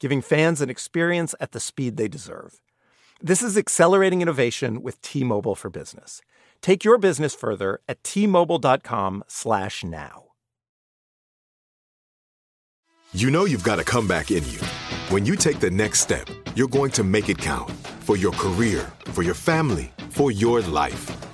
giving fans an experience at the speed they deserve. This is accelerating innovation with T-Mobile for Business. Take your business further at T-Mobile.com/slash now. You know you've got a comeback in you. When you take the next step, you're going to make it count for your career, for your family, for your life.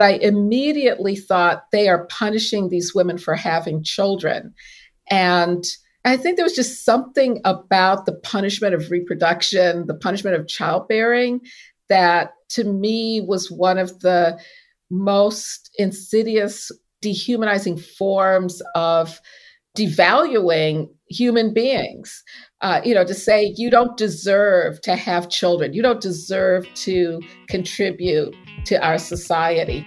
I immediately thought they are punishing these women for having children. And I think there was just something about the punishment of reproduction, the punishment of childbearing, that to me was one of the most insidious, dehumanizing forms of devaluing human beings. Uh, you know, to say you don't deserve to have children, you don't deserve to contribute to our society.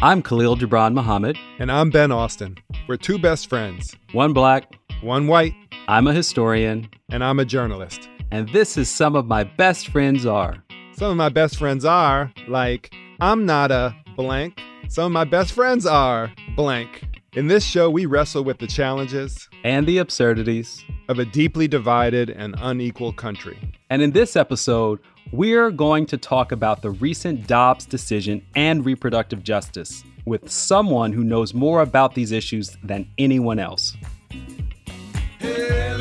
I'm Khalil Gibran Muhammad. And I'm Ben Austen. We're two best friends. One black, one white. I'm a historian. And I'm a journalist. And this is Some of My Best Friends Are. Some of my best friends are like, I'm not a blank. Some of my best friends are blank. In this show, we wrestle with the challenges and the absurdities of a deeply divided and unequal country. And in this episode, we're going to talk about the recent Dobbs decision and reproductive justice with someone who knows more about these issues than anyone else. Hey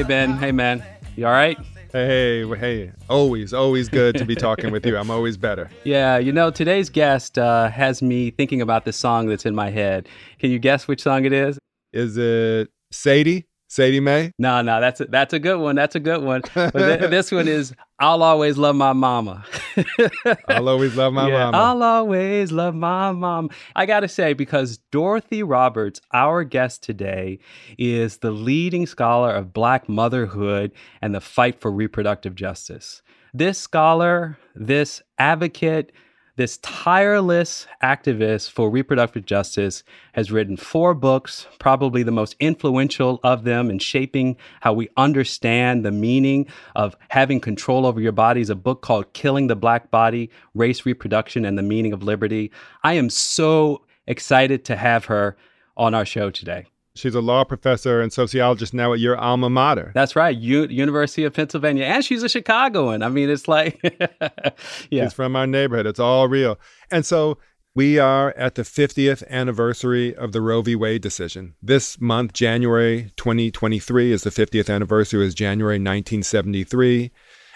Ben, hey man, you all right? Hey, hey, always, always good to be talking with you. I'm always better. Yeah, you know, today's guest uh, has me thinking about this song that's in my head. Can you guess which song it is? Is it Sadie? Sadie Mae? No, no, that's a, that's a good one. That's a good one. But th- this one is I'll always love my mama. I'll always love my yeah, mama. I'll always love my mom. I got to say, because Dorothy Roberts, our guest today, is the leading scholar of Black motherhood and the fight for reproductive justice. This scholar, this advocate, this tireless activist for reproductive justice has written four books, probably the most influential of them in shaping how we understand the meaning of having control over your body. Is a book called Killing the Black Body Race, Reproduction, and the Meaning of Liberty. I am so excited to have her on our show today. She's a law professor and sociologist now at your alma mater. That's right, U- University of Pennsylvania, and she's a Chicagoan. I mean, it's like, yeah, she's from our neighborhood. It's all real. And so we are at the 50th anniversary of the Roe v. Wade decision. This month, January 2023, is the 50th anniversary. Is January 1973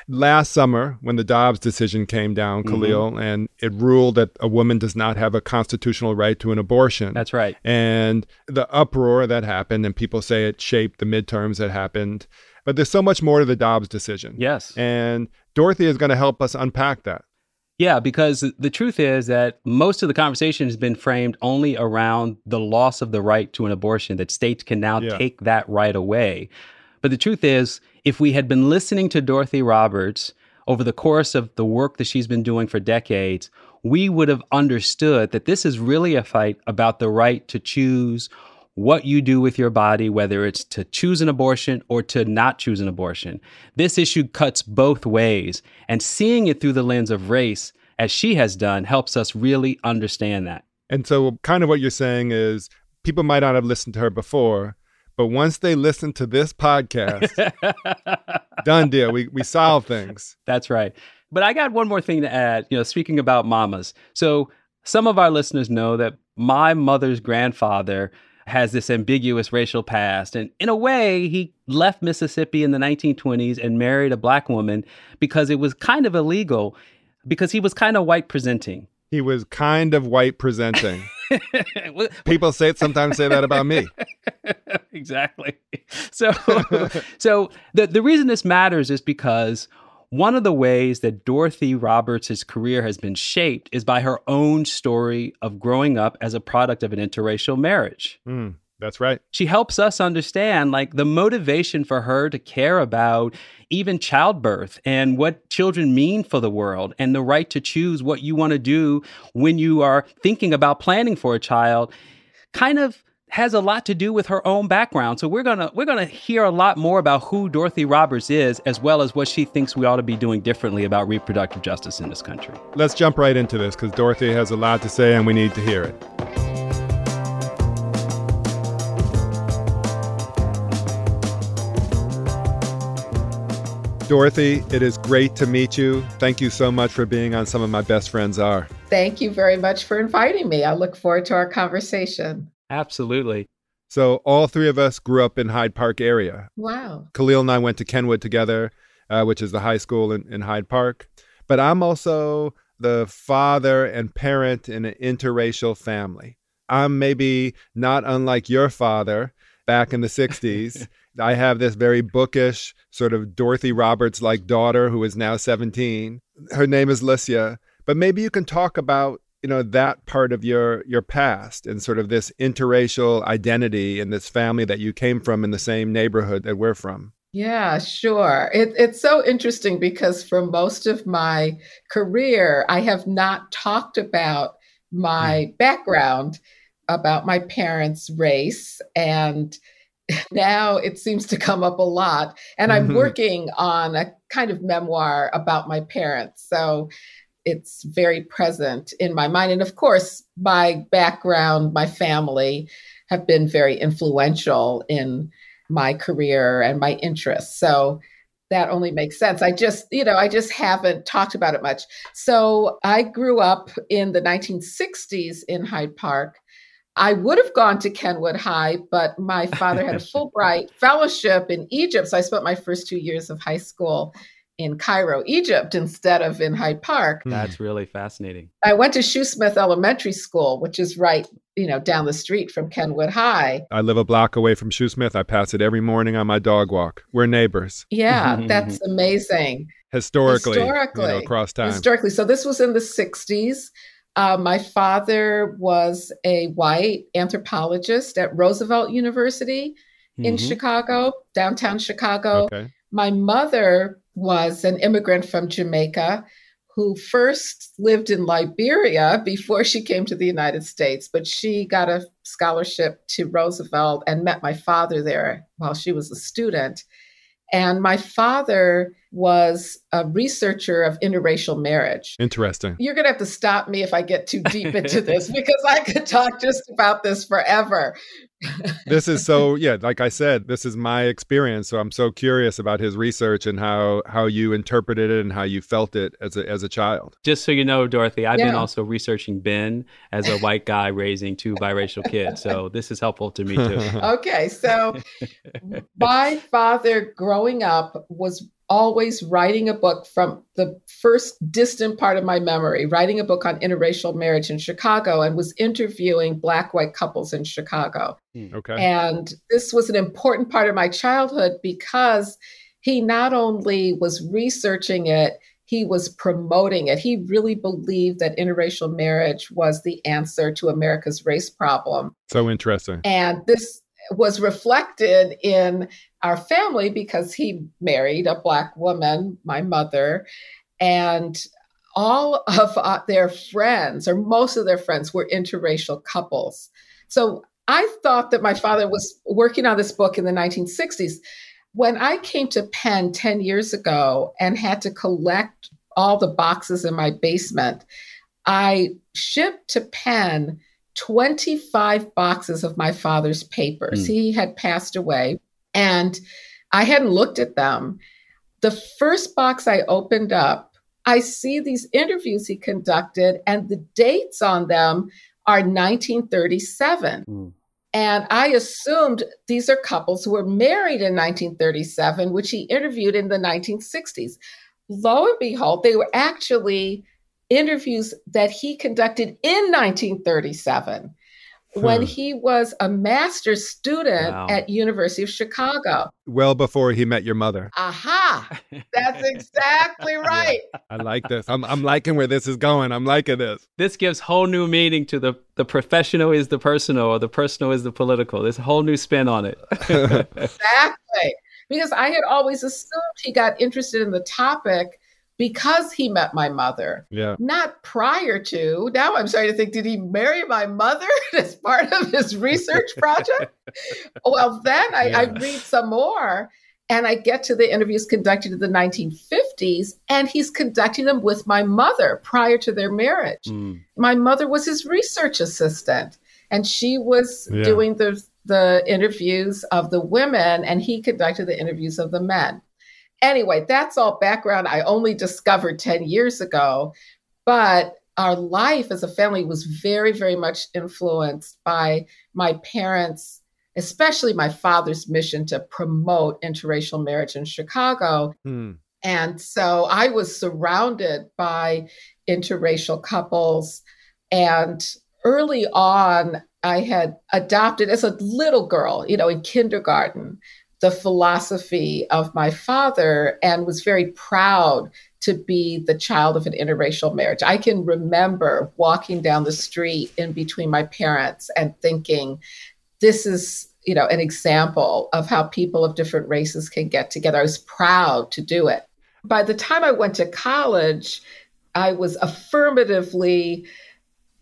last summer when the Dobbs decision came down, mm-hmm. Khalil, mm-hmm. and it ruled that a woman does not have a constitutional right to an abortion. That's right. And the uproar that happened, and people say it shaped the midterms that happened. But there's so much more to the Dobbs decision. Yes. And Dorothy is going to help us unpack that. Yeah, because the truth is that most of the conversation has been framed only around the loss of the right to an abortion, that states can now yeah. take that right away. But the truth is, if we had been listening to Dorothy Roberts over the course of the work that she's been doing for decades, we would have understood that this is really a fight about the right to choose what you do with your body, whether it's to choose an abortion or to not choose an abortion. This issue cuts both ways, and seeing it through the lens of race, as she has done, helps us really understand that. And so, kind of what you're saying is people might not have listened to her before, but once they listen to this podcast, done deal. We, we solve things. That's right. But I got one more thing to add, you know, speaking about mamas. So, some of our listeners know that my mother's grandfather has this ambiguous racial past. And in a way, he left Mississippi in the 1920s and married a black woman because it was kind of illegal, because he was kind of white presenting. He was kind of white presenting. People say it sometimes say that about me. exactly. So so the the reason this matters is because one of the ways that Dorothy Roberts' career has been shaped is by her own story of growing up as a product of an interracial marriage. Mm, that's right. She helps us understand like the motivation for her to care about even childbirth and what children mean for the world and the right to choose what you want to do when you are thinking about planning for a child kind of has a lot to do with her own background. So we're gonna we're gonna hear a lot more about who Dorothy Roberts is, as well as what she thinks we ought to be doing differently about reproductive justice in this country. Let's jump right into this because Dorothy has a lot to say and we need to hear it. Dorothy, it is great to meet you. Thank you so much for being on Some of My Best Friends Are. Thank you very much for inviting me. I look forward to our conversation. Absolutely. So all three of us grew up in Hyde Park area. Wow. Khalil and I went to Kenwood together, uh, which is the high school in, in Hyde Park. But I'm also the father and parent in an interracial family. I'm maybe not unlike your father back in the 60s. I have this very bookish, sort of Dorothy Roberts like daughter who is now 17. Her name is Licia. But maybe you can talk about you know that part of your your past and sort of this interracial identity and this family that you came from in the same neighborhood that we're from yeah sure it, it's so interesting because for most of my career i have not talked about my mm. background about my parents race and now it seems to come up a lot and i'm mm-hmm. working on a kind of memoir about my parents so it's very present in my mind. And of course, my background, my family have been very influential in my career and my interests. So that only makes sense. I just, you know, I just haven't talked about it much. So I grew up in the 1960s in Hyde Park. I would have gone to Kenwood High, but my father had a Fulbright fellowship in Egypt. So I spent my first two years of high school in Cairo, Egypt, instead of in Hyde Park. Hmm. That's really fascinating. I went to Shoesmith Elementary School, which is right, you know, down the street from Kenwood High. I live a block away from Shoesmith. I pass it every morning on my dog walk. We're neighbors. Yeah, that's amazing. Historically, historically, you know, across time. Historically, so this was in the '60s. Uh, my father was a white anthropologist at Roosevelt University in mm-hmm. Chicago, downtown Chicago. Okay. My mother was an immigrant from Jamaica who first lived in Liberia before she came to the United States, but she got a scholarship to Roosevelt and met my father there while she was a student. And my father was a researcher of interracial marriage. Interesting. You're going to have to stop me if I get too deep into this because I could talk just about this forever. This is so yeah like i said this is my experience so i'm so curious about his research and how how you interpreted it and how you felt it as a as a child just so you know dorothy i've yeah. been also researching ben as a white guy raising two biracial kids so this is helpful to me too okay so my father growing up was always writing a book from the first distant part of my memory, writing a book on interracial marriage in Chicago and was interviewing black white couples in Chicago. Hmm. Okay. And this was an important part of my childhood because he not only was researching it, he was promoting it. He really believed that interracial marriage was the answer to America's race problem. So interesting. And this was reflected in our family because he married a black woman, my mother, and all of uh, their friends, or most of their friends, were interracial couples. So I thought that my father was working on this book in the 1960s. When I came to Penn 10 years ago and had to collect all the boxes in my basement, I shipped to Penn 25 boxes of my father's papers. Mm. He had passed away and I hadn't looked at them. The first box I opened up, I see these interviews he conducted, and the dates on them are 1937. Mm. And I assumed these are couples who were married in 1937, which he interviewed in the 1960s. Lo and behold, they were actually interviews that he conducted in 1937 when hmm. he was a master's student wow. at University of Chicago. Well before he met your mother. Aha. That's exactly right. Yeah, I like this. I'm I'm liking where this is going. I'm liking this. This gives whole new meaning to the the professional is the personal or the personal is the political. There's a whole new spin on it. exactly. Because I had always assumed he got interested in the topic because he met my mother. Yeah. Not prior to. Now I'm starting to think, did he marry my mother as part of his research project? well, then I, yeah. I read some more and I get to the interviews conducted in the 1950s, and he's conducting them with my mother prior to their marriage. Mm. My mother was his research assistant, and she was yeah. doing the the interviews of the women, and he conducted the interviews of the men. Anyway, that's all background I only discovered 10 years ago. But our life as a family was very, very much influenced by my parents, especially my father's mission to promote interracial marriage in Chicago. Hmm. And so I was surrounded by interracial couples. And early on, I had adopted as a little girl, you know, in kindergarten the philosophy of my father and was very proud to be the child of an interracial marriage. I can remember walking down the street in between my parents and thinking, this is, you know, an example of how people of different races can get together. I was proud to do it. By the time I went to college, I was affirmatively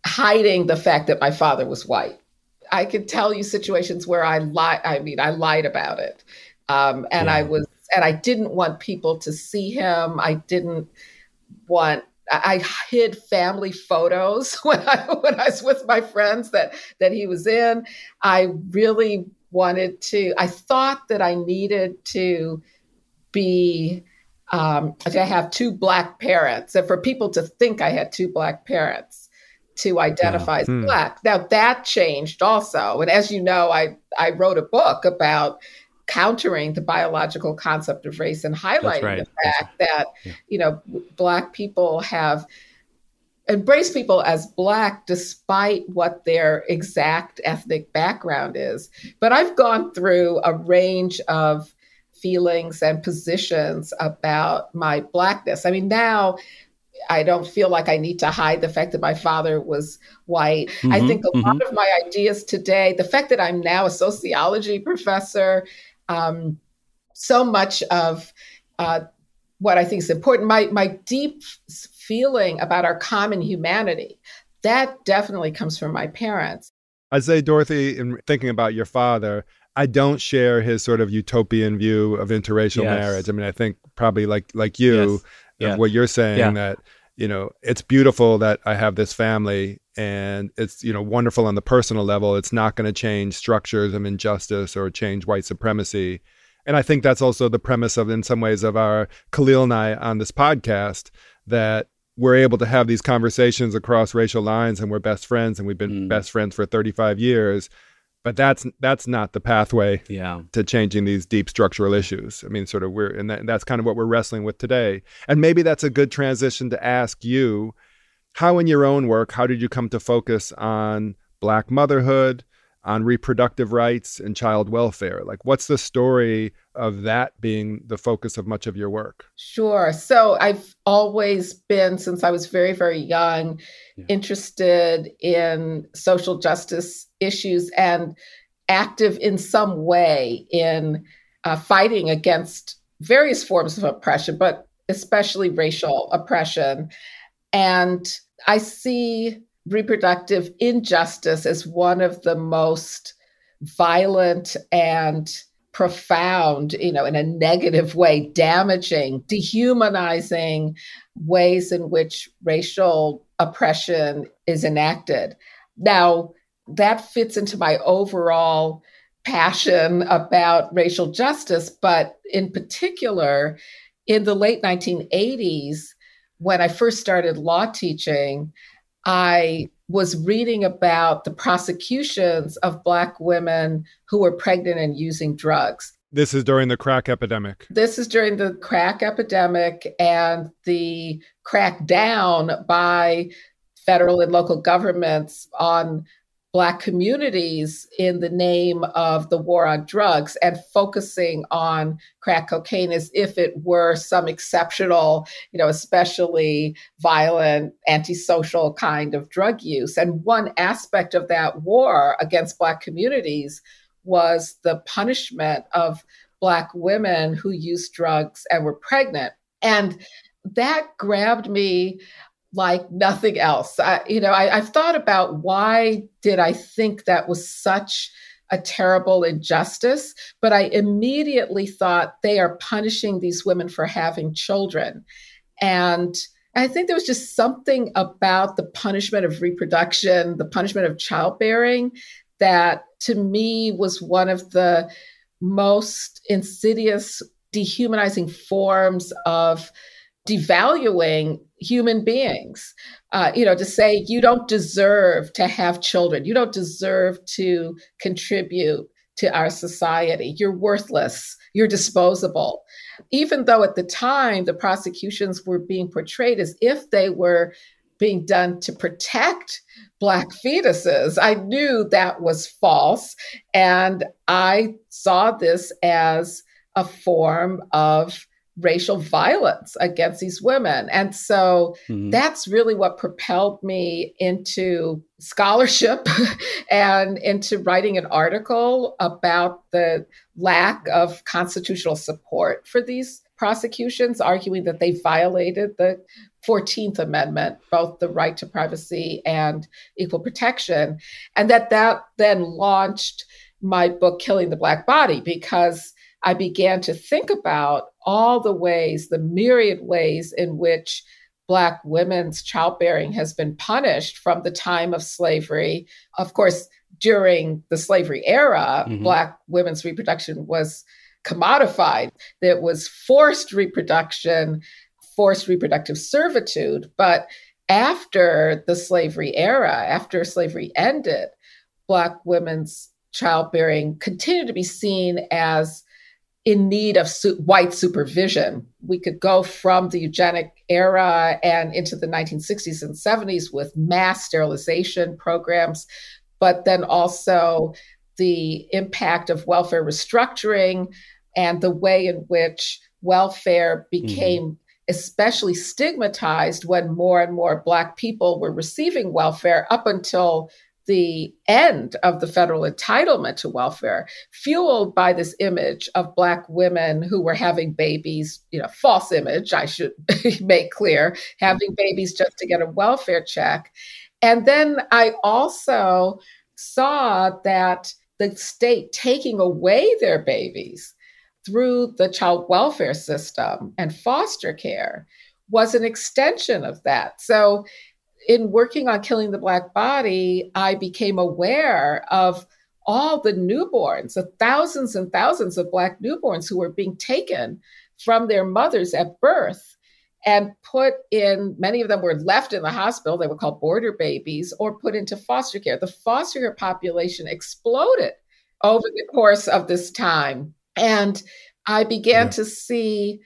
hiding the fact that my father was white. I could tell you situations where I lied. I mean, I lied about it, um, and yeah. I was, and I didn't want people to see him. I didn't want. I hid family photos when I when I was with my friends that that he was in. I really wanted to. I thought that I needed to be um, to have two black parents, and for people to think I had two black parents to identify as hmm. black. Now that changed also. And as you know, I, I wrote a book about countering the biological concept of race and highlighting right. the fact that, yeah. you know, black people have embraced people as black despite what their exact ethnic background is. But I've gone through a range of feelings and positions about my blackness. I mean, now I don't feel like I need to hide the fact that my father was white. Mm-hmm, I think a mm-hmm. lot of my ideas today, the fact that I'm now a sociology professor, um, so much of uh, what I think is important, my, my deep feeling about our common humanity, that definitely comes from my parents. I'd say, Dorothy, in thinking about your father, I don't share his sort of utopian view of interracial yes. marriage. I mean, I think probably like like you, yes yeah. what you're saying yeah. that you know it's beautiful that i have this family and it's you know wonderful on the personal level. It's not going to change structures of injustice or change white supremacy. And i think that's also the premise of in some ways of our khalil and i on this podcast that we're able to have these conversations across racial lines and we're best friends and we've been mm. best friends for 35 years but that's that's not the pathway yeah. to changing these deep structural issues. I mean, sort of we're and, that, and that's kind of what we're wrestling with today. And maybe that's a good transition to ask you, how in your own work, how did you come to focus on Black motherhood, on reproductive rights and child welfare? Like, what's the story of that being the focus of much of your work? Sure. So, I've always been, since I was very, very young, yeah. interested in social justice issues and active in some way in uh, fighting against various forms of oppression, but especially racial oppression. And I see reproductive injustice is one of the most violent and profound, you know, in a negative way, damaging, dehumanizing ways in which racial oppression is enacted. Now, that fits into my overall passion about racial justice, but in particular, in the late 1980s, when I first started law teaching, I was reading about the prosecutions of Black women who were pregnant and using drugs. This is during the crack epidemic. This is during the crack epidemic and the crackdown by federal and local governments on Black communities in the name of the war on drugs and focusing on crack cocaine as if it were some exceptional, you know, especially violent, antisocial kind of drug use. And one aspect of that war against Black communities was the punishment of Black women who used drugs and were pregnant. And that grabbed me like nothing else. I, you know, I, I've thought about why did I think that was such a terrible injustice, but I immediately thought they are punishing these women for having children. And I think there was just something about the punishment of reproduction, the punishment of childbearing, that to me was one of the most insidious, dehumanizing forms of devaluing human beings. Uh, you know, to say you don't deserve to have children, you don't deserve to contribute to our society, you're worthless, you're disposable. Even though at the time the prosecutions were being portrayed as if they were being done to protect Black fetuses, I knew that was false. And I saw this as a form of racial violence against these women. And so mm-hmm. that's really what propelled me into scholarship and into writing an article about the lack of constitutional support for these prosecutions, arguing that they violated the 14th Amendment, both the right to privacy and equal protection. And that that then launched my book, Killing the Black Body, because I began to think about all the ways, the myriad ways in which Black women's childbearing has been punished from the time of slavery. Of course, during the slavery era, mm-hmm. Black women's reproduction was commodified. There was forced reproduction, forced reproductive servitude. But after the slavery era, after slavery ended, Black women's childbearing continued to be seen as in need of su- white supervision. We could go from the eugenic era and into the 1960s and 70s with mass sterilization programs, but then also the impact of welfare restructuring and the way in which welfare became mm-hmm. especially stigmatized when more and more Black people were receiving welfare up until the end of the federal entitlement to welfare, fueled by this image of Black women who were having babies, you know, false image, I should make clear, having babies just to get a welfare check. And then I also saw that the state taking away their babies through the child welfare system and foster care was an extension of that. So in working on killing the black body, I became aware of all the newborns, the thousands and thousands of black newborns who were being taken from their mothers at birth and put in many of them were left in the hospital they were called border babies or put into foster care the foster care population exploded over the course of this time and i began yeah. to see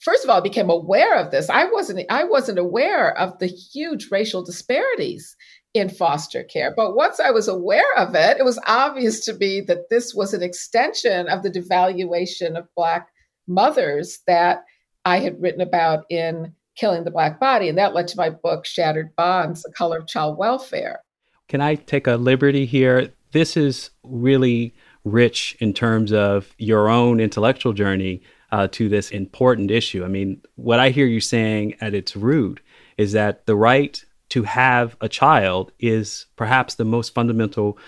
first of all, I became aware of this. I wasn't I wasn't aware of the huge racial disparities in foster care. But once I was aware of it, it was obvious to me that this was an extension of the devaluation of Black mothers that I had written about in Killing the Black Body. And that led to my book, Shattered Bonds The Color of Child Welfare. Can I take a liberty here? This is really rich in terms of your own intellectual journey uh, to this important issue. I mean, what I hear you saying at its root is that the right to have a child is perhaps the most fundamental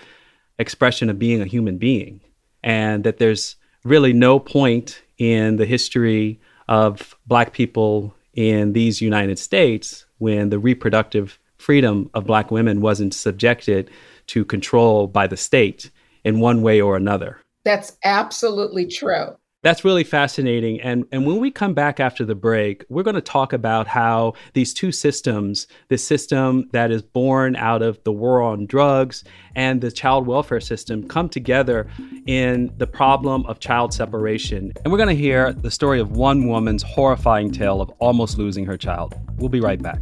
expression of being a human being, and that there's really no point in the history of Black people in these United States when the reproductive freedom of Black women wasn't subjected to control by the state in one way or another. That's absolutely true. That's really fascinating. And, and when we come back after the break, we're going to talk about how these two systems, this system that is born out of the war on drugs and the child welfare system, come together in the problem of child separation. And we're going to hear the story of one woman's horrifying tale of almost losing her child. We'll be right back.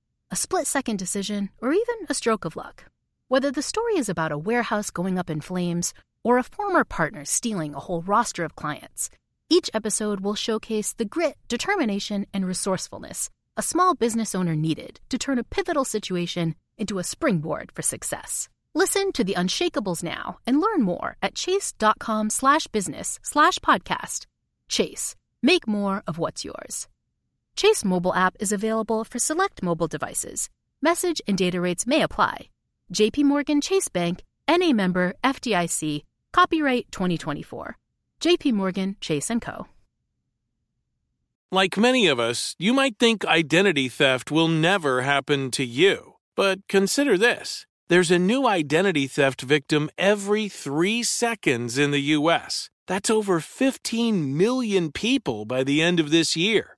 a split second decision, or even a stroke of luck. Whether the story is about a warehouse going up in flames or a former partner stealing a whole roster of clients, each episode will showcase the grit, determination, and resourcefulness a small business owner needed to turn a pivotal situation into a springboard for success. Listen to the Unshakables now and learn more at chase.com slash business slash podcast. Chase, make more of what's yours. Chase mobile app is available for select mobile devices. Message and data rates may apply. JP Morgan Chase Bank, NA member FDIC, copyright 2024. JP Morgan Chase & Co. Like many of us, you might think identity theft will never happen to you. But consider this. There's a new identity theft victim every 3 seconds in the US. That's over 15 million people by the end of this year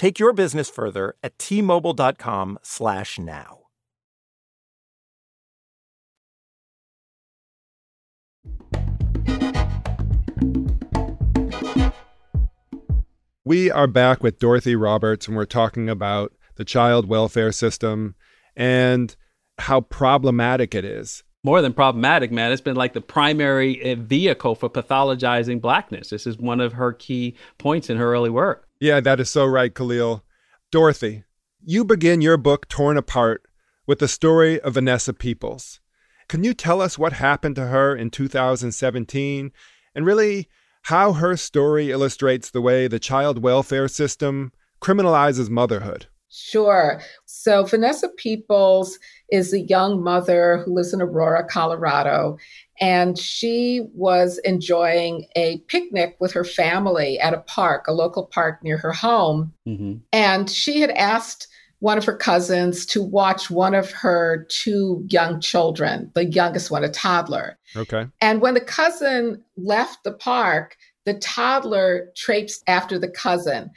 Take your business further at tmobile.com slash now. We are back with Dorothy Roberts, and we're talking about the child welfare system and how problematic it is. More than problematic, man. It's been like the primary eh, vehicle for pathologizing blackness. This is one of her key points in her early work. Yeah, that is so right, Khalil. Dorothy, you begin your book Torn Apart with the story of Vanessa Peoples. Can you tell us what happened to her in 2017 and really how her story illustrates the way the child welfare system criminalizes motherhood? Sure. So, Vanessa Peoples is a young mother who lives in Aurora, Colorado, and she was enjoying a picnic with her family at a park, a local park near her home. Mm-hmm. And she had asked one of her cousins to watch one of her two young children, the youngest one, a toddler. Okay. And when the cousin left the park, the toddler traipsed after the cousin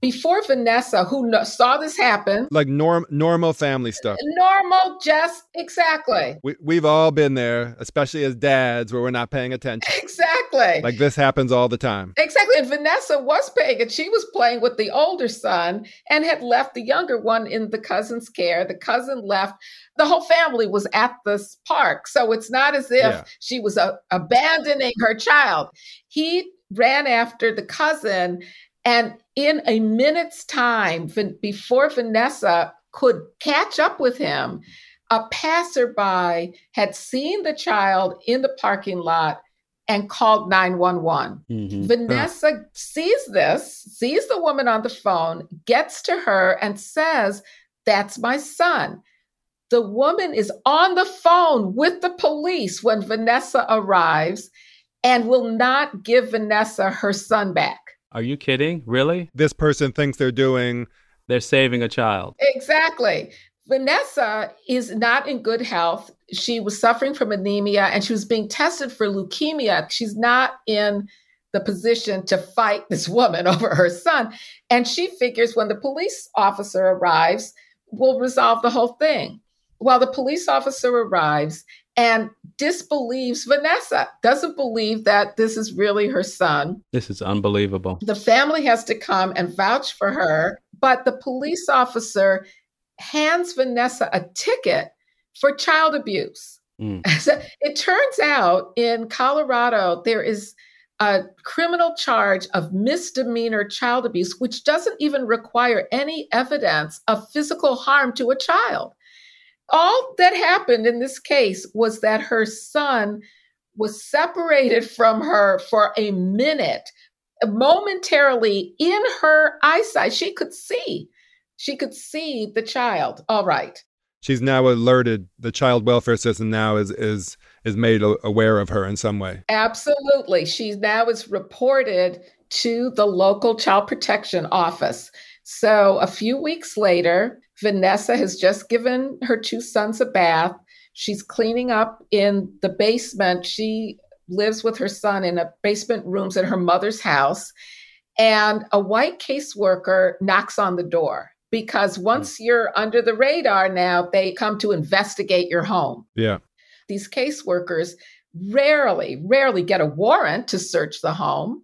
before Vanessa, who no- saw this happen, like norm normal family stuff. Normal, just exactly. We we've all been there, especially as dads, where we're not paying attention. Exactly. Like this happens all the time. Exactly. And Vanessa was paying it. She was playing with the older son and had left the younger one in the cousin's care. The cousin left. The whole family was at this park. So it's not as if yeah. she was uh, abandoning her child. He ran after the cousin and in a minute's time, before Vanessa could catch up with him, a passerby had seen the child in the parking lot and called 911. Mm-hmm. Vanessa sees this, sees the woman on the phone, gets to her, and says, That's my son. The woman is on the phone with the police when Vanessa arrives and will not give Vanessa her son back. Are you kidding? Really? This person thinks they're doing. They're saving a child. Exactly. Vanessa is not in good health. She was suffering from anemia and she was being tested for leukemia. She's not in the position to fight this woman over her son. And she figures when the police officer arrives, we'll resolve the whole thing. While the police officer arrives and disbelieves Vanessa, doesn't believe that this is really her son. This is unbelievable. The family has to come and vouch for her, but the police officer hands Vanessa a ticket for child abuse. Mm. So it turns out in Colorado, there is a criminal charge of misdemeanor child abuse, which doesn't even require any evidence of physical harm to a child. All that happened in this case was that her son was separated from her for a minute, momentarily in her eyesight. She could see. She could see the child. All right. She's now alerted. The child welfare system now is is is made aware of her in some way. Absolutely. She now is reported to the local child protection office. So a few weeks later, Vanessa has just given her two sons a bath. She's cleaning up in the basement. She lives with her son in a basement rooms at her mother's house. And a white caseworker knocks on the door because hmm. once you're under the radar now, they come to investigate your home. Yeah. These caseworkers rarely, rarely get a warrant to search the home.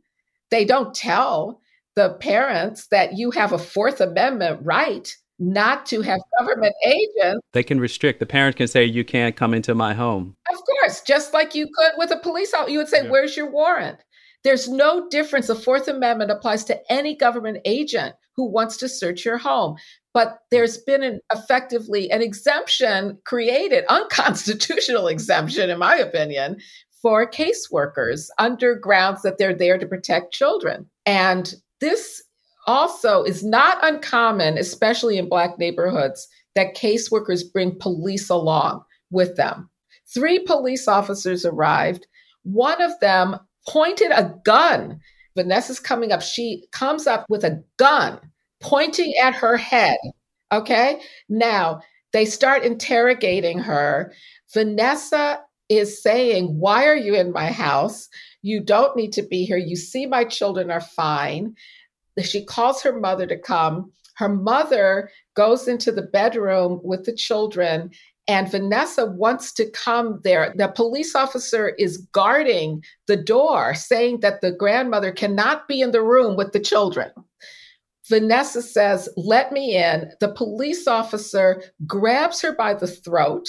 They don't tell the parents that you have a Fourth Amendment right not to have government agents. They can restrict. The parent can say, you can't come into my home. Of course, just like you could with a police officer. You would say, yeah. where's your warrant? There's no difference. The Fourth Amendment applies to any government agent who wants to search your home. But there's been an effectively an exemption created, unconstitutional exemption, in my opinion, for caseworkers under grounds that they're there to protect children. And this also is not uncommon, especially in Black neighborhoods, that caseworkers bring police along with them. Three police officers arrived. One of them pointed a gun. Vanessa's coming up. She comes up with a gun pointing at her head. Okay. Now they start interrogating her. Vanessa is saying, Why are you in my house? You don't need to be here. You see, my children are fine she calls her mother to come. Her mother goes into the bedroom with the children, and Vanessa wants to come there. The police officer is guarding the door, saying that the grandmother cannot be in the room with the children. Vanessa says, Let me in. The police officer grabs her by the throat.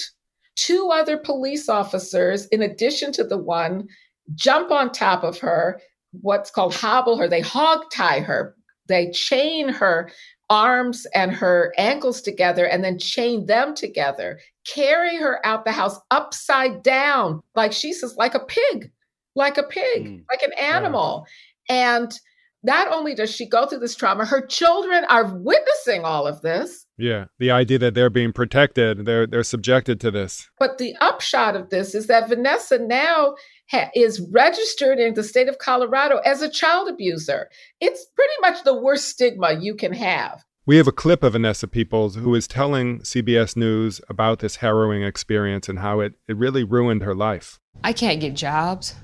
Two other police officers, in addition to the one, jump on top of her what's called hobble her. They hog tie her. They chain her arms and her ankles together and then chain them together, carry her out the house upside down, like she says, like a pig, like a pig, mm. like an animal. Yeah. And not only does she go through this trauma, her children are witnessing all of this. Yeah, the idea that they're being protected, they're they're subjected to this. But the upshot of this is that Vanessa now ha- is registered in the state of Colorado as a child abuser. It's pretty much the worst stigma you can have. We have a clip of Vanessa Peoples who is telling CBS News about this harrowing experience and how it, it really ruined her life. I can't get jobs.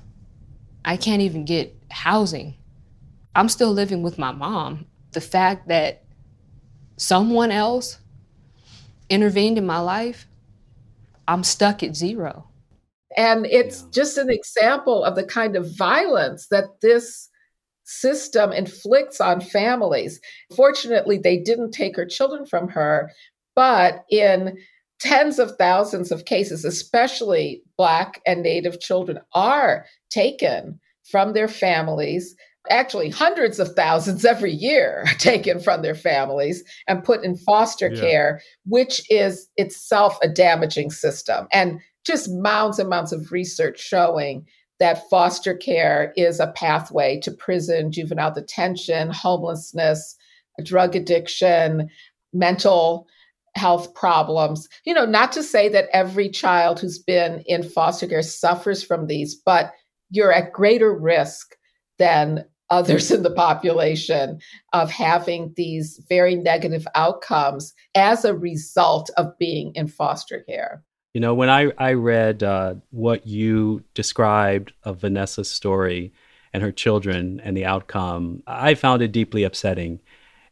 I can't even get housing. I'm still living with my mom. The fact that someone else intervened in my life, I'm stuck at zero. And it's yeah. just an example of the kind of violence that this system inflicts on families. Fortunately, they didn't take her children from her, but in tens of thousands of cases, especially Black and Native children, are taken from their families. Actually, hundreds of thousands every year are taken from their families and put in foster yeah. care, which is itself a damaging system. And just mounds and mounds of research showing that foster care is a pathway to prison, juvenile detention, homelessness, drug addiction, mental health problems. You know, not to say that every child who's been in foster care suffers from these, but you're at greater risk than others in the population of having these very negative outcomes as a result of being in foster care. You know, when I, I read uh, what you described of Vanessa's story and her children and the outcome, I found it deeply upsetting.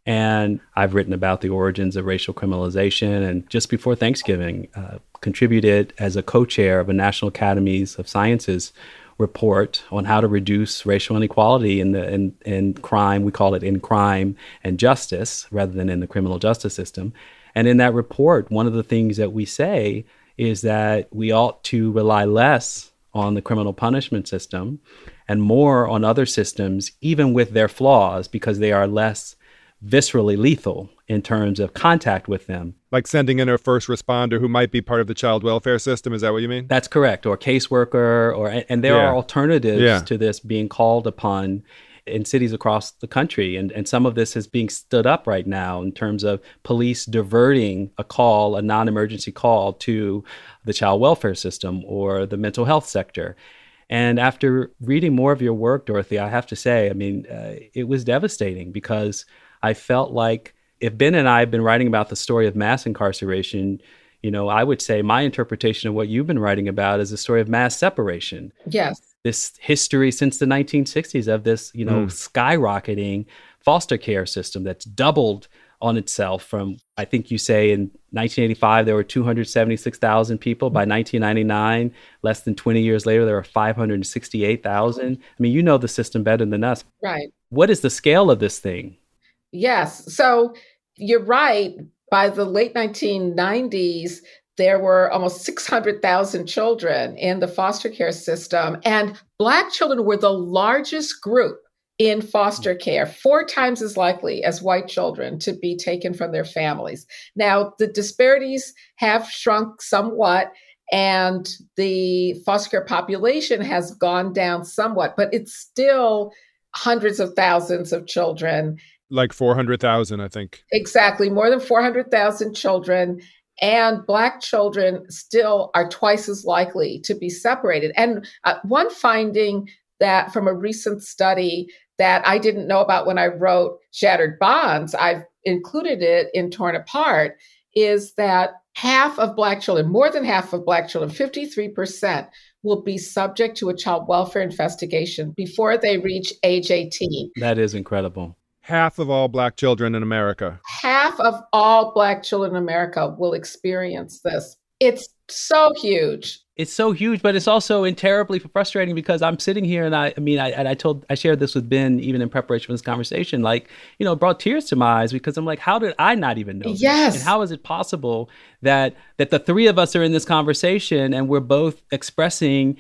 And I've written about the origins of racial criminalization. And just before Thanksgiving, uh, contributed as a co chair of a National Academies of Sciences report on how to reduce racial inequality in the in, in crime. We call it in crime and justice rather than in the criminal justice system. And in that report, one of the things that we say is that we ought to rely less on the criminal punishment system and more on other systems, even with their flaws, because they are less viscerally lethal in terms of contact with them. Like sending in a first responder who might be part of the child welfare system. Is that what you mean? That's correct. Or caseworker, or and there yeah. are alternatives yeah. to this being called upon in cities across the country. And, and some of this is being stood up right now in terms of police diverting a call, a non emergency call to the child welfare system or the mental health sector. And after reading more of your work, Dorothy, I have to say, I mean, uh, it was devastating because I felt like if Ben and I have been writing about the story of mass incarceration, you know, I would say my interpretation of what you've been writing about is a story of mass separation. Yes. This history since the 1960s of this, you know, mm. skyrocketing foster care system that's doubled on itself from I think you say in 1985 there were 276,000 people. By 1999 less than 20 years later there were 568,000 I mean you know the system better than us. Right. What is the scale of this thing? Yes. So you're right by the late 1990s there were almost 600,000 children in the foster care system, and Black children were the largest group in foster care, four times as likely as white children to be taken from their families. Now, the disparities have shrunk somewhat, and the foster care population has gone down somewhat, but it's still hundreds of thousands of children. Like 400,000, I think. Exactly, more than 400,000 children and black children still are twice as likely to be separated. And uh, one finding that from a recent study that i didn't know about when i wrote shattered bonds i've included it in torn apart is that half of black children more than half of black children 53% will be subject to a child welfare investigation before they reach age 18 that is incredible half of all black children in America. Half of all black children in America will experience this. It's so huge. It's so huge, but it's also terribly frustrating because I'm sitting here and I, I mean, I, I told, I shared this with Ben even in preparation for this conversation, like, you know, brought tears to my eyes because I'm like, how did I not even know? Yes. This? And how is it possible that, that the three of us are in this conversation and we're both expressing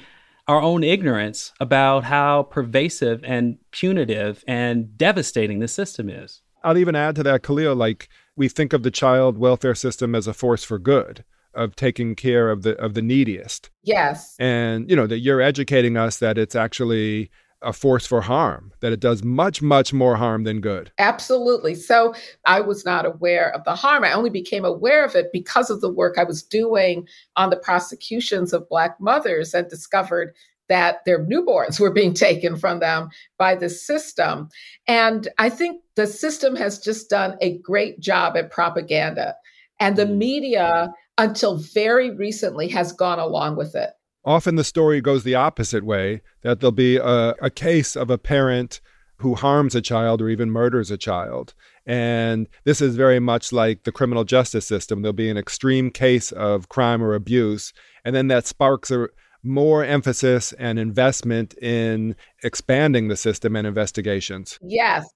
our own ignorance about how pervasive and punitive and devastating the system is. I'll even add to that, Khalil, like we think of the child welfare system as a force for good of taking care of the of the neediest. Yes. And you know that you're educating us that it's actually a force for harm, that it does much, much more harm than good. Absolutely. So I was not aware of the harm. I only became aware of it because of the work I was doing on the prosecutions of Black mothers and discovered that their newborns were being taken from them by the system. And I think the system has just done a great job at propaganda. And the mm. media, until very recently, has gone along with it. Often the story goes the opposite way that there'll be a, a case of a parent who harms a child or even murders a child. And this is very much like the criminal justice system. There'll be an extreme case of crime or abuse, and then that sparks a more emphasis and investment in expanding the system and investigations. Yes,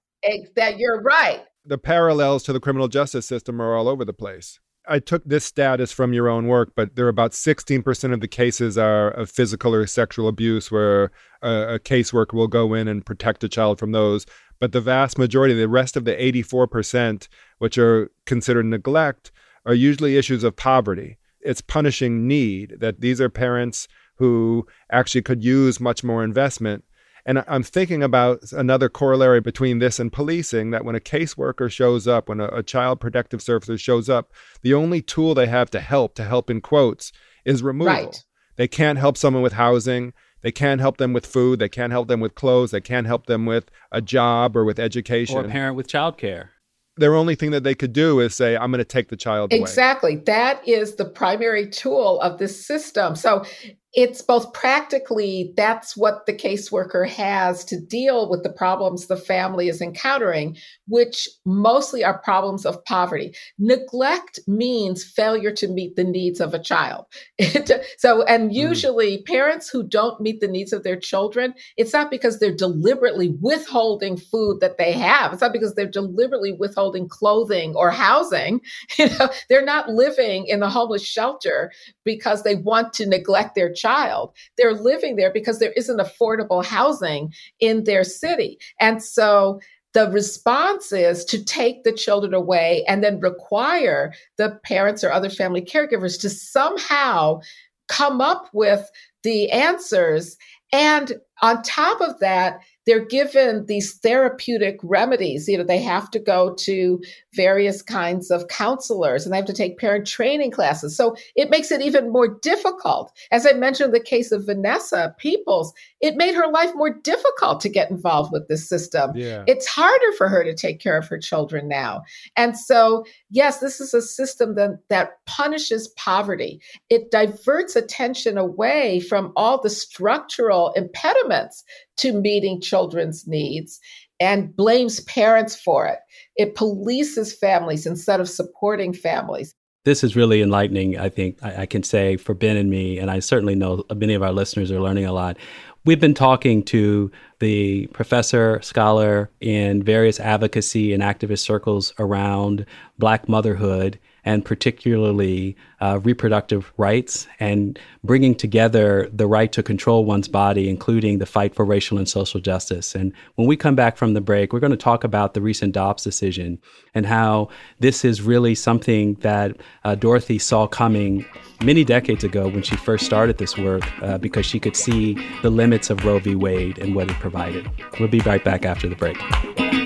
that you're right. The parallels to the criminal justice system are all over the place. I took this status from your own work, but there are about 16% of the cases are of physical or sexual abuse where a, a caseworker will go in and protect a child from those. But the vast majority, the rest of the 84%, which are considered neglect, are usually issues of poverty. It's punishing need, that these are parents who actually could use much more investment. And I'm thinking about another corollary between this and policing that when a caseworker shows up, when a, a, child protective servicer shows up, the only tool they have to help, to help in quotes, is removal. Right. They can't help someone with housing. They can't help them with food. They can't help them with clothes. They can't help them with a job or with education. Or a parent with childcare their only thing that they could do is say, I'm going to take the child away. Exactly. That is the primary tool of this system. So it's both practically that's what the caseworker has to deal with the problems the family is encountering, which mostly are problems of poverty. Neglect means failure to meet the needs of a child. so, and mm. usually mm. parents who don't meet the needs of their children, it's not because they're deliberately withholding food that they have. It's not because they're deliberately withholding clothing or housing. You know, they're not living in the homeless shelter because they want to neglect their child. They're living there because there isn't affordable housing in their city. And so the response is to take the children away and then require the parents or other family caregivers to somehow come up with the answers. And on top of that, they're given these therapeutic remedies. You know, they have to go to various kinds of counselors and they have to take parent training classes. So it makes it even more difficult. As I mentioned, the case of Vanessa Peoples, it made her life more difficult to get involved with this system. Yeah. It's harder for her to take care of her children now. And so, yes, this is a system that, that punishes poverty. It diverts attention away from all the structural impediments to meeting children's needs and blames parents for it. It polices families instead of supporting families. This is really enlightening, I think I, I, can say for Ben and me, and I certainly know many of our listeners are learning a lot. We've been talking to the professor, scholar in various advocacy and activist circles around Black motherhood and particularly uh, reproductive rights and bringing together the right to control one's body, including the fight for racial and social justice. And when we come back from the break, we're going to talk about the recent Dobbs decision and how this is really something that uh, Dorothy saw coming many decades ago when she first started this work uh, because she could see the limits of Roe v. Wade and what it provided. We'll be right back after the break.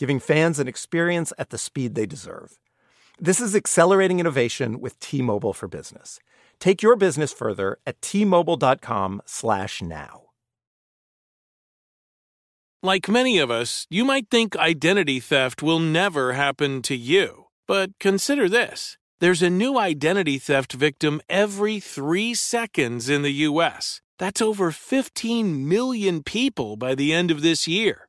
giving fans an experience at the speed they deserve. This is accelerating innovation with T-Mobile for Business. Take your business further at t-mobile.com/now. Like many of us, you might think identity theft will never happen to you. But consider this. There's a new identity theft victim every 3 seconds in the US. That's over 15 million people by the end of this year,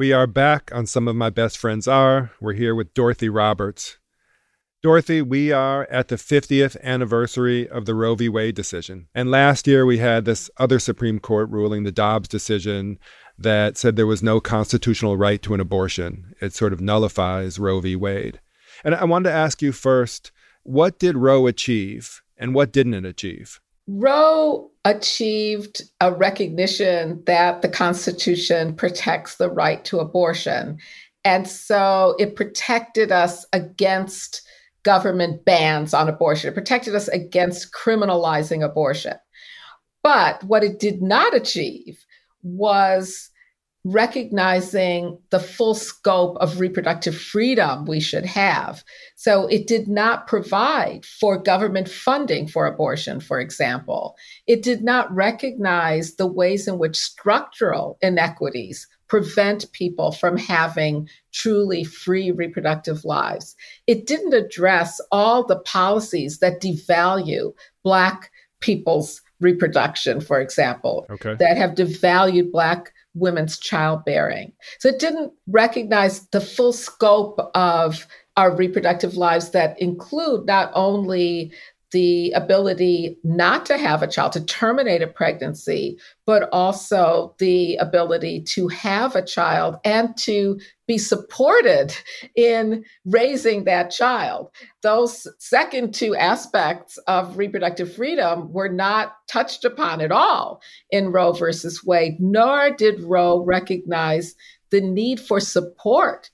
We are back on Some of My Best Friends Are. We're here with Dorothy Roberts. Dorothy, we are at the 50th anniversary of the Roe v. Wade decision. And last year we had this other Supreme Court ruling, the Dobbs decision, that said there was no constitutional right to an abortion. It sort of nullifies Roe v. Wade. And I wanted to ask you first what did Roe achieve and what didn't it achieve? Roe achieved a recognition that the Constitution protects the right to abortion. And so it protected us against government bans on abortion, it protected us against criminalizing abortion. But what it did not achieve was recognizing the full scope of reproductive freedom we should have. So it did not provide for government funding for abortion, for example. It did not recognize the ways in which structural inequities prevent people from having truly free reproductive lives. It didn't address all the policies that devalue Black people's reproduction, for example, okay. that have devalued Black women's childbearing. So it didn't recognize the full scope of our reproductive lives that include not only the ability not to have a child, to terminate a pregnancy, but also the ability to have a child and to be supported in raising that child. Those second two aspects of reproductive freedom were not touched upon at all in Roe versus Wade, nor did Roe recognize the need for support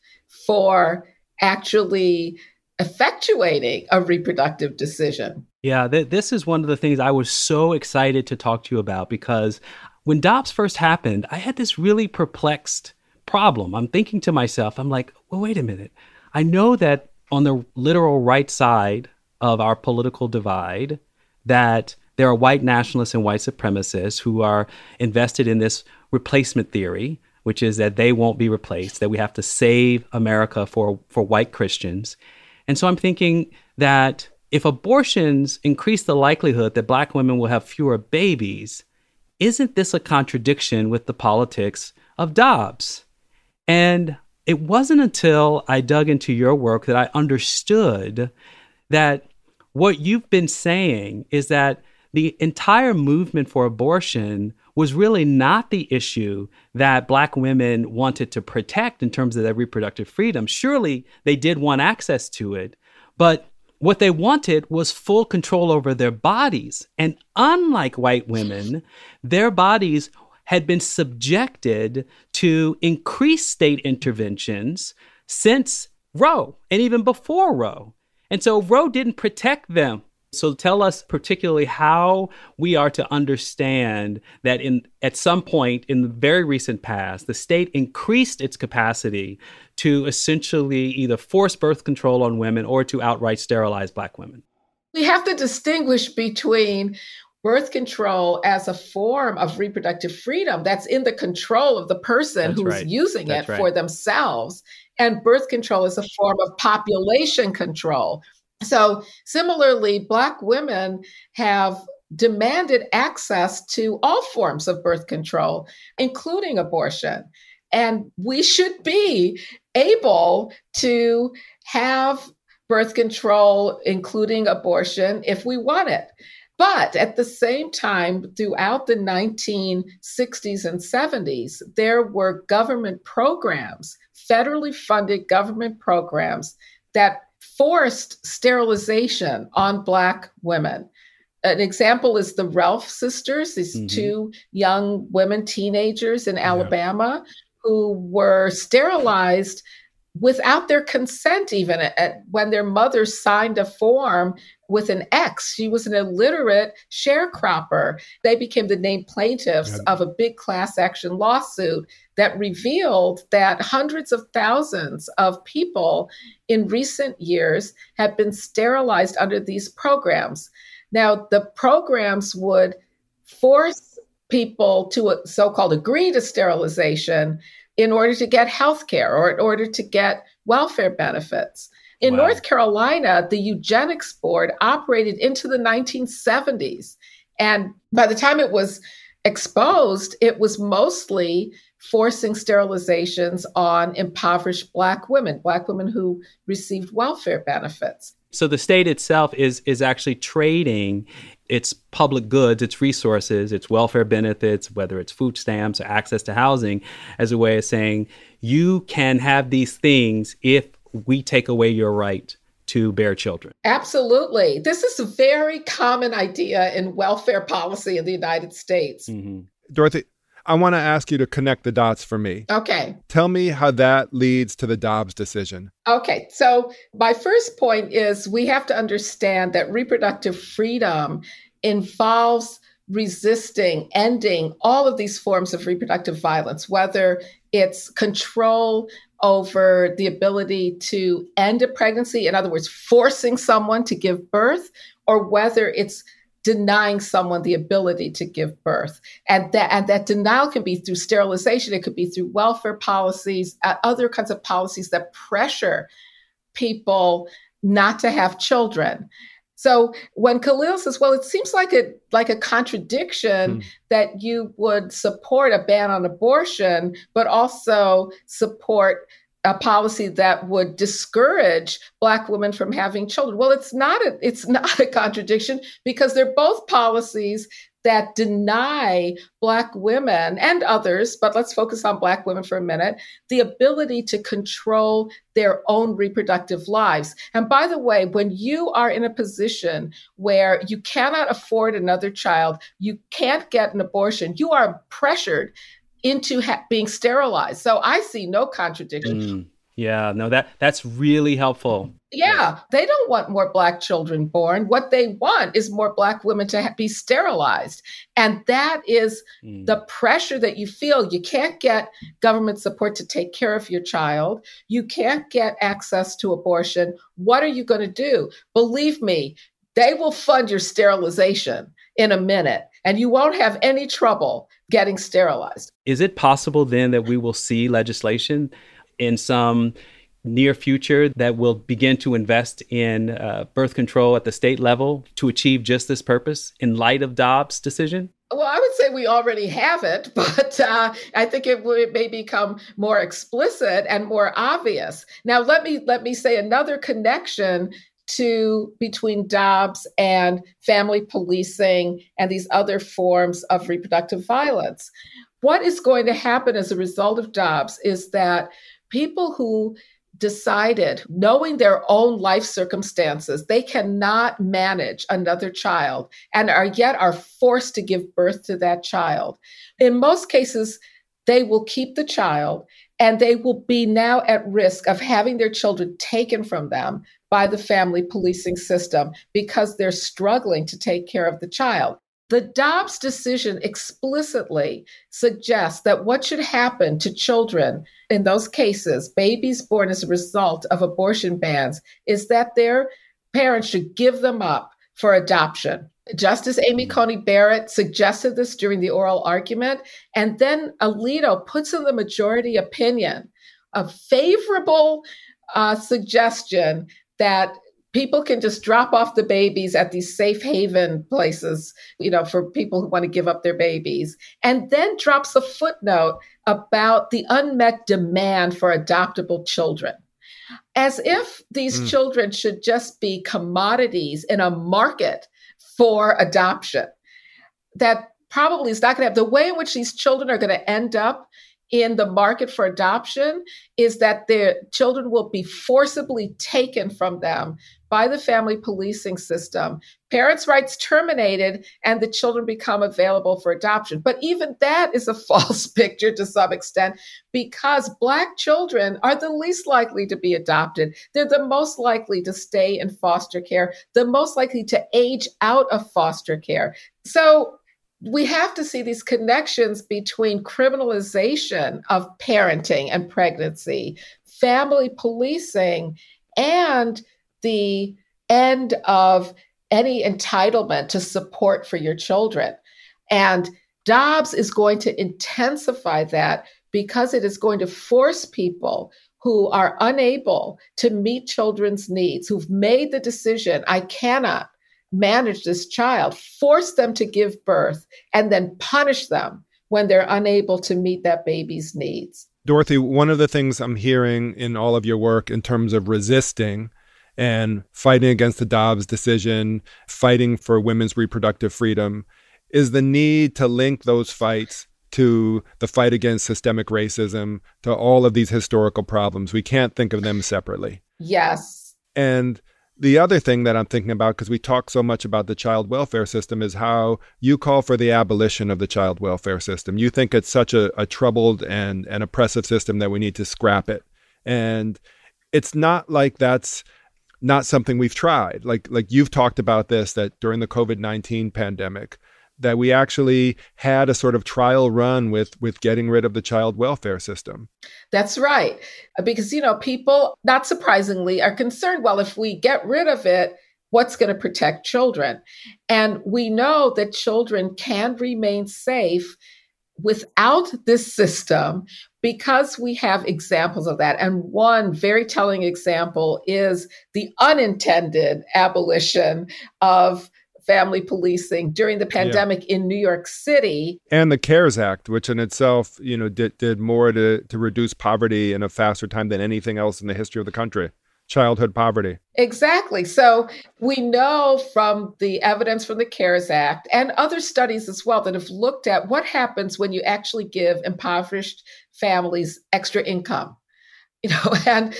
for actually effectuating a reproductive decision. Yeah, th- this is one of the things I was so excited to talk to you about because when Dobbs first happened, I had this really perplexed problem. I'm thinking to myself, I'm like, well, wait a minute. I know that on the literal right side of our political divide, that there are white nationalists and white supremacists who are invested in this replacement theory, which is that they won't be replaced, that we have to save America for, for white Christians. And so I'm thinking that if abortions increase the likelihood that black women will have fewer babies, isn't this a contradiction with the politics of Dobbs? And it wasn't until I dug into your work that I understood that what you've been saying is that the entire movement for abortion was really not the issue that black women wanted to protect in terms of their reproductive freedom. Surely they did want access to it, but what they wanted was full control over their bodies. And unlike white women, their bodies had been subjected to increased state interventions since Roe and even before Roe. And so Roe didn't protect them. So tell us particularly how we are to understand that in at some point in the very recent past, the state increased its capacity to essentially either force birth control on women or to outright sterilize black women. We have to distinguish between birth control as a form of reproductive freedom that's in the control of the person that's who's right. using that's it right. for themselves and birth control is a form of population control so, similarly, Black women have demanded access to all forms of birth control, including abortion. And we should be able to have birth control, including abortion, if we want it. But at the same time, throughout the 1960s and 70s, there were government programs, federally funded government programs that forced sterilization on Black women. An example is the Relf sisters, these mm-hmm. two young women, teenagers in Alabama, yeah. who were sterilized without their consent, even at, when their mother signed a form with an X. She was an illiterate sharecropper. They became the named plaintiffs of a big class action lawsuit that revealed that hundreds of thousands of people in recent years have been sterilized under these programs. Now, the programs would force people to so called agree to sterilization in order to get health care or in order to get welfare benefits. In wow. North Carolina, the eugenics board operated into the 1970s. And by the time it was exposed, it was mostly forcing sterilizations on impoverished Black women, Black women who received welfare benefits. So the state itself is is actually trading its public goods, its resources, its welfare benefits, whether it's food stamps or access to housing, as a way of saying you can have these things if we take away your right to bear children. Absolutely. This is a very common idea in welfare policy in the United States. Mm-hmm. Dorothy, I want to ask you to connect the dots for me. Okay. Tell me how that leads to the Dobbs decision. Okay. So, my first point is we have to understand that reproductive freedom involves resisting, ending all of these forms of reproductive violence, whether it's control over the ability to end a pregnancy, in other words, forcing someone to give birth, or whether it's denying someone the ability to give birth. And that, and that denial can be through sterilization, it could be through welfare policies, uh, other kinds of policies that pressure people not to have children. So when Khalil says, "Well, it seems like a like a contradiction mm. that you would support a ban on abortion, but also support a policy that would discourage black women from having children well it's not a it's not a contradiction because they're both policies that deny black women and others but let's focus on black women for a minute the ability to control their own reproductive lives and by the way when you are in a position where you cannot afford another child you can't get an abortion you are pressured into ha- being sterilized. So I see no contradiction. Mm, yeah, no that that's really helpful. Yeah, they don't want more black children born. What they want is more black women to ha- be sterilized. And that is mm. the pressure that you feel. You can't get government support to take care of your child. You can't get access to abortion. What are you going to do? Believe me, they will fund your sterilization in a minute and you won't have any trouble getting sterilized. Is it possible then that we will see legislation in some near future that will begin to invest in uh, birth control at the state level to achieve just this purpose in light of Dobbs' decision? Well, I would say we already have it, but uh, I think it, it may become more explicit and more obvious. Now, let me let me say another connection to between Dobbs and family policing and these other forms of reproductive violence. What is going to happen as a result of Dobbs is that people who decided, knowing their own life circumstances, they cannot manage another child and are yet are forced to give birth to that child. In most cases, they will keep the child And they will be now at risk of having their children taken from them by the family policing system because they're struggling to take care of the child. The Dobbs decision explicitly suggests that what should happen to children in those cases, babies born as a result of abortion bans, is that their parents should give them up for adoption. Justice Amy Coney Barrett suggested this during the oral argument, and then Alito puts in the majority opinion a favorable uh, suggestion that people can just drop off the babies at these safe haven places, you know, for people who want to give up their babies, and then drops a footnote about the unmet demand for adoptable children. As if these mm. children should just be commodities in a market for adoption. That probably is not going to have the way in which these children are going to end up in the market for adoption is that their children will be forcibly taken from them by the family policing system. Parents' rights terminated, and the children become available for adoption. But even that is a false picture to some extent because Black children are the least likely to be adopted. They're the most likely to stay in foster care, the most likely to age out of foster care. So we have to see these connections between criminalization of parenting and pregnancy, family policing, and the end of any entitlement to support for your children. And Dobbs is going to intensify that because it is going to force people who are unable to meet children's needs, who've made the decision, I cannot manage this child, force them to give birth, and then punish them when they're unable to meet that baby's needs. Dorothy, one of the things I'm hearing in all of your work in terms of resisting and fighting against the Dobbs decision, fighting for women's reproductive freedom, is the need to link those fights to the fight against systemic racism, to all of these historical problems. We can't think of them separately. Yes. And the other thing that I'm thinking about, because we talk so much about the child welfare system, is how you call for the abolition of the child welfare system. You think it's such a, a troubled and an oppressive system that we need to scrap it. And it's not like that's not something we've tried. Like like you've talked about this that during the COVID-19 pandemic, that we actually had a sort of trial run with with getting rid of the child welfare system. That's right. Because you know, people not surprisingly are concerned well if we get rid of it what's going to protect children? And we know that children can remain safe without this system because we have examples of that. And one very telling example is the unintended abolition of family policing during the pandemic yeah. in New York City. And the CARES Act, which in itself, you know, did, did more to, to reduce poverty in a faster time than anything else in the history of the country childhood poverty. Exactly. So we know from the evidence from the CARES Act and other studies as well that have looked at what happens when you actually give impoverished families extra income. You know, and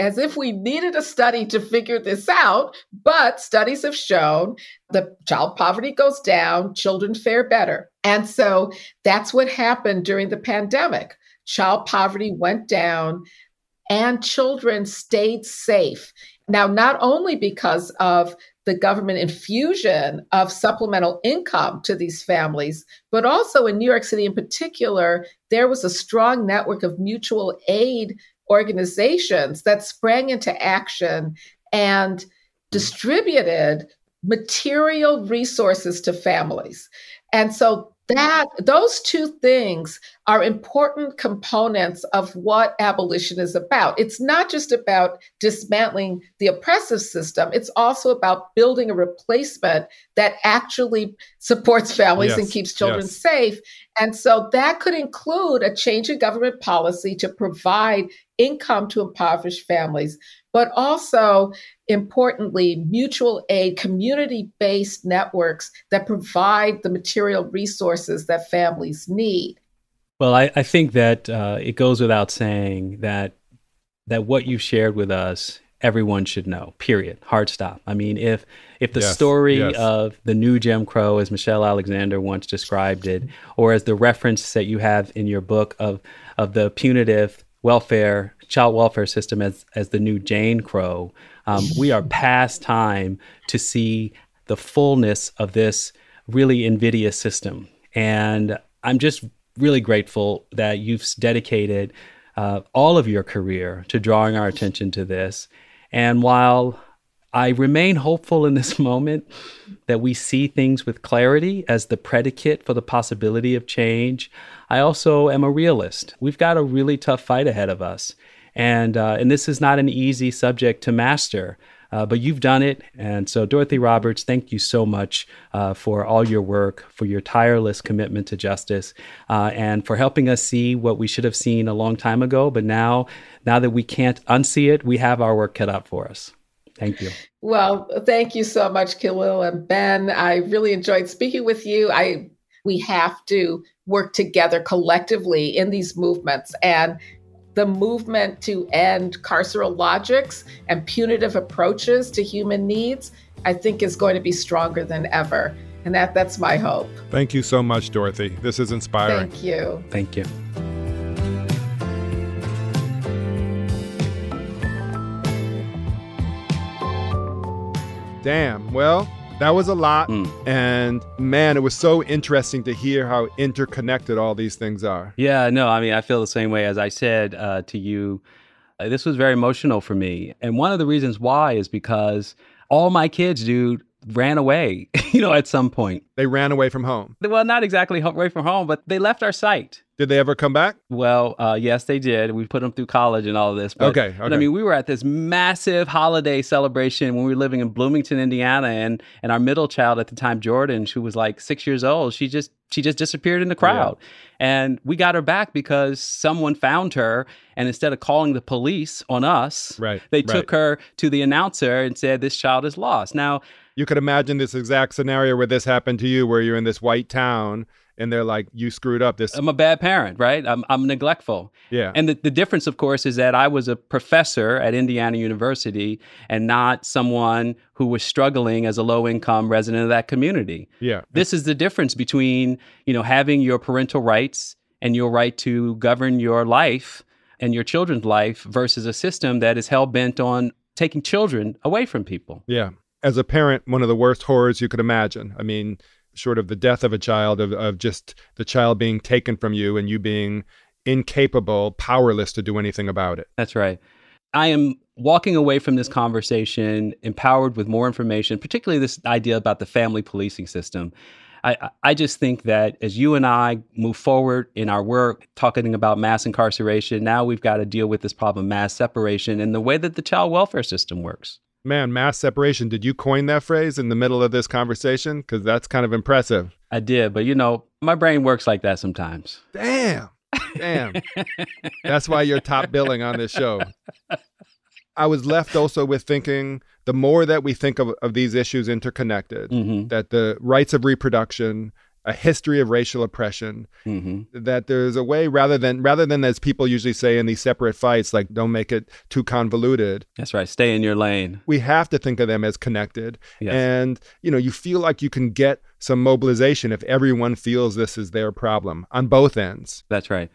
as if we needed a study to figure this out, but studies have shown the child poverty goes down, children fare better. And so that's what happened during the pandemic. Child poverty went down and children stayed safe. Now, not only because of the government infusion of supplemental income to these families, but also in New York City in particular, there was a strong network of mutual aid organizations that sprang into action and distributed material resources to families. And so that those two things are important components of what abolition is about. It's not just about dismantling the oppressive system, it's also about building a replacement that actually supports families yes. and keeps children yes. safe. And so that could include a change in government policy to provide income to impoverished families, but also importantly, mutual aid, community based networks that provide the material resources that families need. Well, I, I think that uh, it goes without saying that that what you've shared with us, everyone should know. Period. Hard stop. I mean, if if the yes, story yes. of the new Jim Crow, as Michelle Alexander once described it, or as the reference that you have in your book of of the punitive welfare, child welfare system as, as the new Jane Crow, um, we are past time to see the fullness of this really invidious system. And I'm just really grateful that you've dedicated uh, all of your career to drawing our attention to this. And while I remain hopeful in this moment that we see things with clarity as the predicate for the possibility of change. I also am a realist. We've got a really tough fight ahead of us. And, uh, and this is not an easy subject to master. Uh, but you've done it. And so, Dorothy Roberts, thank you so much uh, for all your work, for your tireless commitment to justice, uh, and for helping us see what we should have seen a long time ago. But now, now that we can't unsee it, we have our work cut out for us. Thank you. Well, thank you so much, Khalil and Ben. I really enjoyed speaking with you. I we have to work together collectively in these movements and the movement to end carceral logics and punitive approaches to human needs, I think is going to be stronger than ever. And that that's my hope. Thank you so much, Dorothy. This is inspiring. Thank you. Thank you. Damn. Well, that was a lot. Mm. And man, it was so interesting to hear how interconnected all these things are. Yeah, no, I mean, I feel the same way. As I said uh, to you, uh, this was very emotional for me. And one of the reasons why is because all my kids, dude, ran away, you know, at some point. They ran away from home. Well, not exactly away from home, but they left our site. Did they ever come back? Well, uh, yes, they did. We put them through college and all of this. But, okay, okay. But I mean, we were at this massive holiday celebration when we were living in Bloomington, Indiana, and and our middle child at the time, Jordan, who was like six years old, she just she just disappeared in the crowd, yeah. and we got her back because someone found her, and instead of calling the police on us, right, they right. took her to the announcer and said this child is lost. Now you could imagine this exact scenario where this happened to you, where you're in this white town and they're like, "You screwed up." This I'm a bad parent, right? I'm I'm neglectful. Yeah. And the, the difference, of course, is that I was a professor at Indiana University and not someone who was struggling as a low income resident of that community. Yeah. This is the difference between you know having your parental rights and your right to govern your life and your children's life versus a system that is hell bent on taking children away from people. Yeah. As a parent, one of the worst horrors you could imagine. I mean, short of the death of a child, of, of just the child being taken from you and you being incapable, powerless to do anything about it. That's right. I am walking away from this conversation empowered with more information, particularly this idea about the family policing system. I, I just think that as you and I move forward in our work, talking about mass incarceration, now we've got to deal with this problem, mass separation, and the way that the child welfare system works. Man, mass separation. Did you coin that phrase in the middle of this conversation? Because that's kind of impressive. I did, but you know, my brain works like that sometimes. Damn. Damn. that's why you're top billing on this show. I was left also with thinking the more that we think of, of these issues interconnected, mm-hmm. that the rights of reproduction, a history of racial oppression mm-hmm. that there's a way rather than rather than as people usually say in these separate fights like don't make it too convoluted that's right. Stay in your lane. we have to think of them as connected. Yes. and you know you feel like you can get some mobilization if everyone feels this is their problem on both ends. That's right.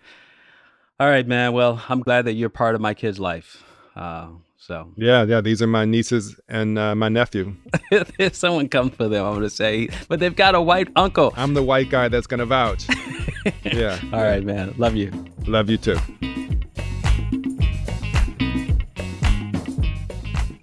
All right man. Well i'm glad that you're part of my kid's life. Uh, so yeah, yeah, these are my nieces and uh, my nephew. if someone comes for them, I'm gonna say, but they've got a white uncle. I'm the white guy that's gonna vouch. yeah. All right, man. Love you. Love you too.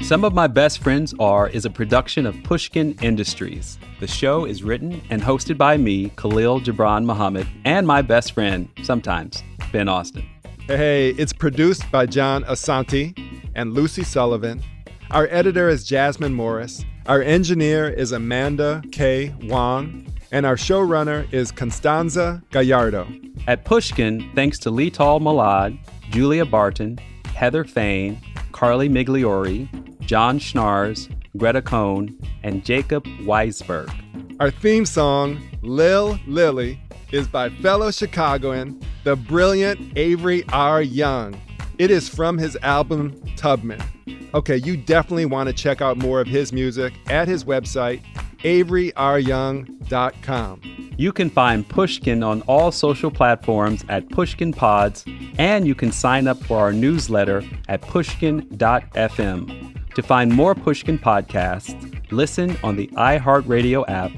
Some of My Best Friends Are is a production of Pushkin Industries. The show is written and hosted by me, Khalil Gibran Muhammad, and my best friend, sometimes, Ben Austen. Hey, it's produced by John Asante and Lucy Sullivan. Our editor is Jasmine Morris. Our engineer is Amanda K. Wong. And our showrunner is Constanza Gallardo. At Pushkin, thanks to Lital Molad, Julia Barton, Heather Fain, Carly Migliori, John Schnaars, Greta Cohn, and Jacob Weisberg. Our theme song, Lil Lily, is by fellow Chicagoan, the brilliant Avery R. Young. It is from his album Tubman. Okay, you definitely want to check out more of his music at his website, AveryRYoung.com. You can find Pushkin on all social platforms at Pushkin Pods, and you can sign up for our newsletter at pushkin.fm. To find more Pushkin podcasts, listen on the iHeartRadio app,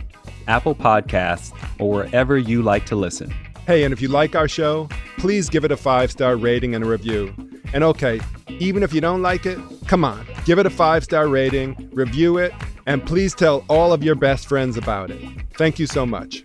Apple Podcasts, or wherever you like to listen. Hey, and if you like our show, please give it a five star rating and a review. And okay, even if you don't like it, come on, give it a five star rating, review it, and please tell all of your best friends about it. Thank you so much.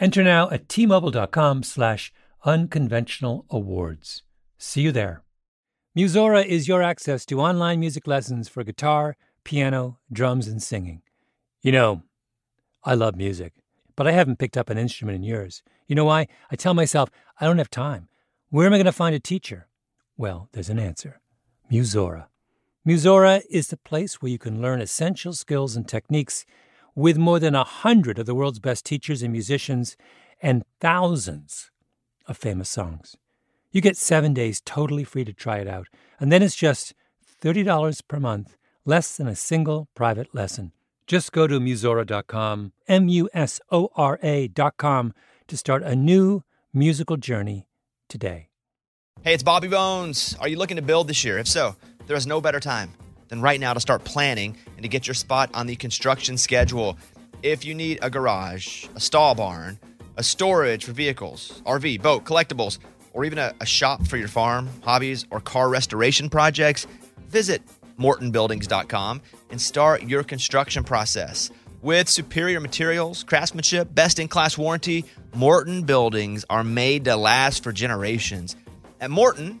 Enter now at tmobile.com slash unconventional awards. See you there. Musora is your access to online music lessons for guitar, piano, drums, and singing. You know, I love music, but I haven't picked up an instrument in years. You know why? I tell myself, I don't have time. Where am I going to find a teacher? Well, there's an answer Musora. Musora is the place where you can learn essential skills and techniques with more than a hundred of the world's best teachers and musicians and thousands of famous songs. You get seven days totally free to try it out, and then it's just $30 per month less than a single private lesson. Just go to Musora.com, M U S O R A.com, to start a new musical journey today. Hey, it's Bobby Bones. Are you looking to build this year? If so, there is no better time than right now to start planning and to get your spot on the construction schedule. If you need a garage, a stall barn, a storage for vehicles, RV, boat, collectibles, or even a, a shop for your farm, hobbies, or car restoration projects, visit mortonbuildings.com and start your construction process. With superior materials, craftsmanship, best in class warranty, Morton buildings are made to last for generations. At Morton,